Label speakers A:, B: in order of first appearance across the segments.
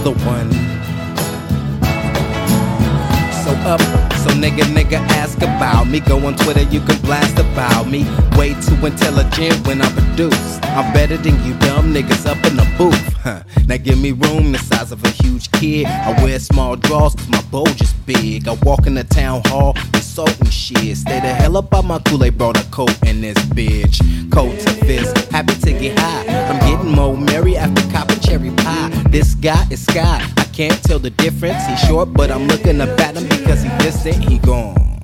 A: another one. So up, so nigga, nigga, ask about me. Go on Twitter, you can blast about me. Way too intelligent when I produce. I'm better than you dumb niggas up in the booth. Huh. Now give me room the size of a huge kid. I wear small drawers cause my bulge is big. I walk in the town hall, insulting shit. Stay the hell up on my Kool-Aid, brought a coat in this bitch. Coat to fist, happy to get high. I'm getting more merry after. This guy is Sky, I can't tell the difference. He's short, but I'm looking up at him because he distant, he gone.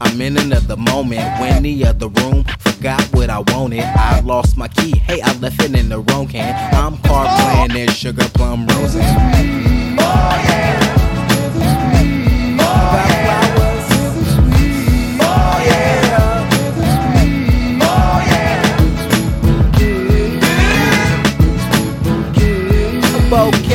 A: I'm in another moment when the other room forgot what I wanted. I lost my key. Hey, I left it in the wrong can. I'm car playing in sugar plum roses. Okay.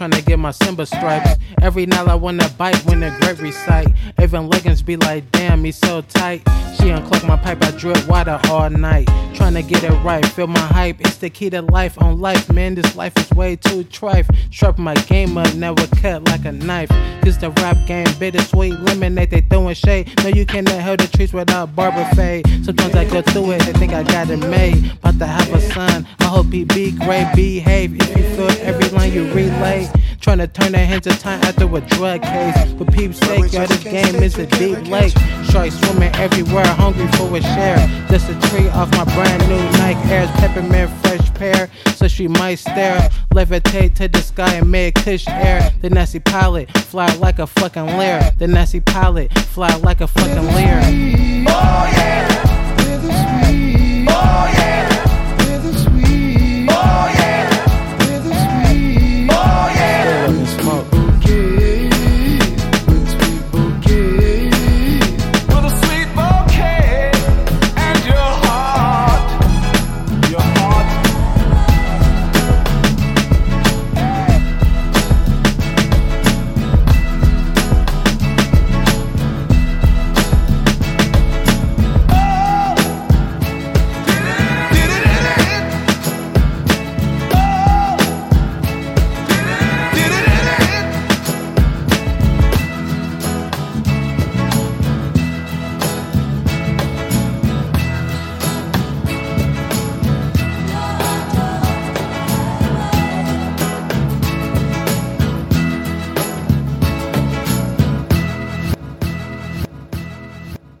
B: Trying to get my Simba stripes. Every night I wanna bite when the great recite. Even leggings be like, damn, he so tight. She unclog my pipe, I drip water all night. Trying to get it right, feel my hype. It's the key to life on life, man. This life is way too trife. Strap my game up, never cut like a knife. Cause the rap game, bittersweet lemonade, they throwing shade. No, you cannot hold the trees without barber fade. Sometimes I go through it, they think I got it made. About to have a son, I hope he be great, behave. If you feel every line you relay. Trying to turn their hands into time after a drug case. For peeps' sake, y'all, this game is a deep lake. Sharks swimming everywhere, hungry for a share. Just a tree off my brand new Nike Airs, peppermint fresh pair. So she might stare, levitate to the sky and make cush air. The nasty pilot, fly like a fucking Lear. The nasty pilot, fly like a fucking Lear.
A: Oh yeah.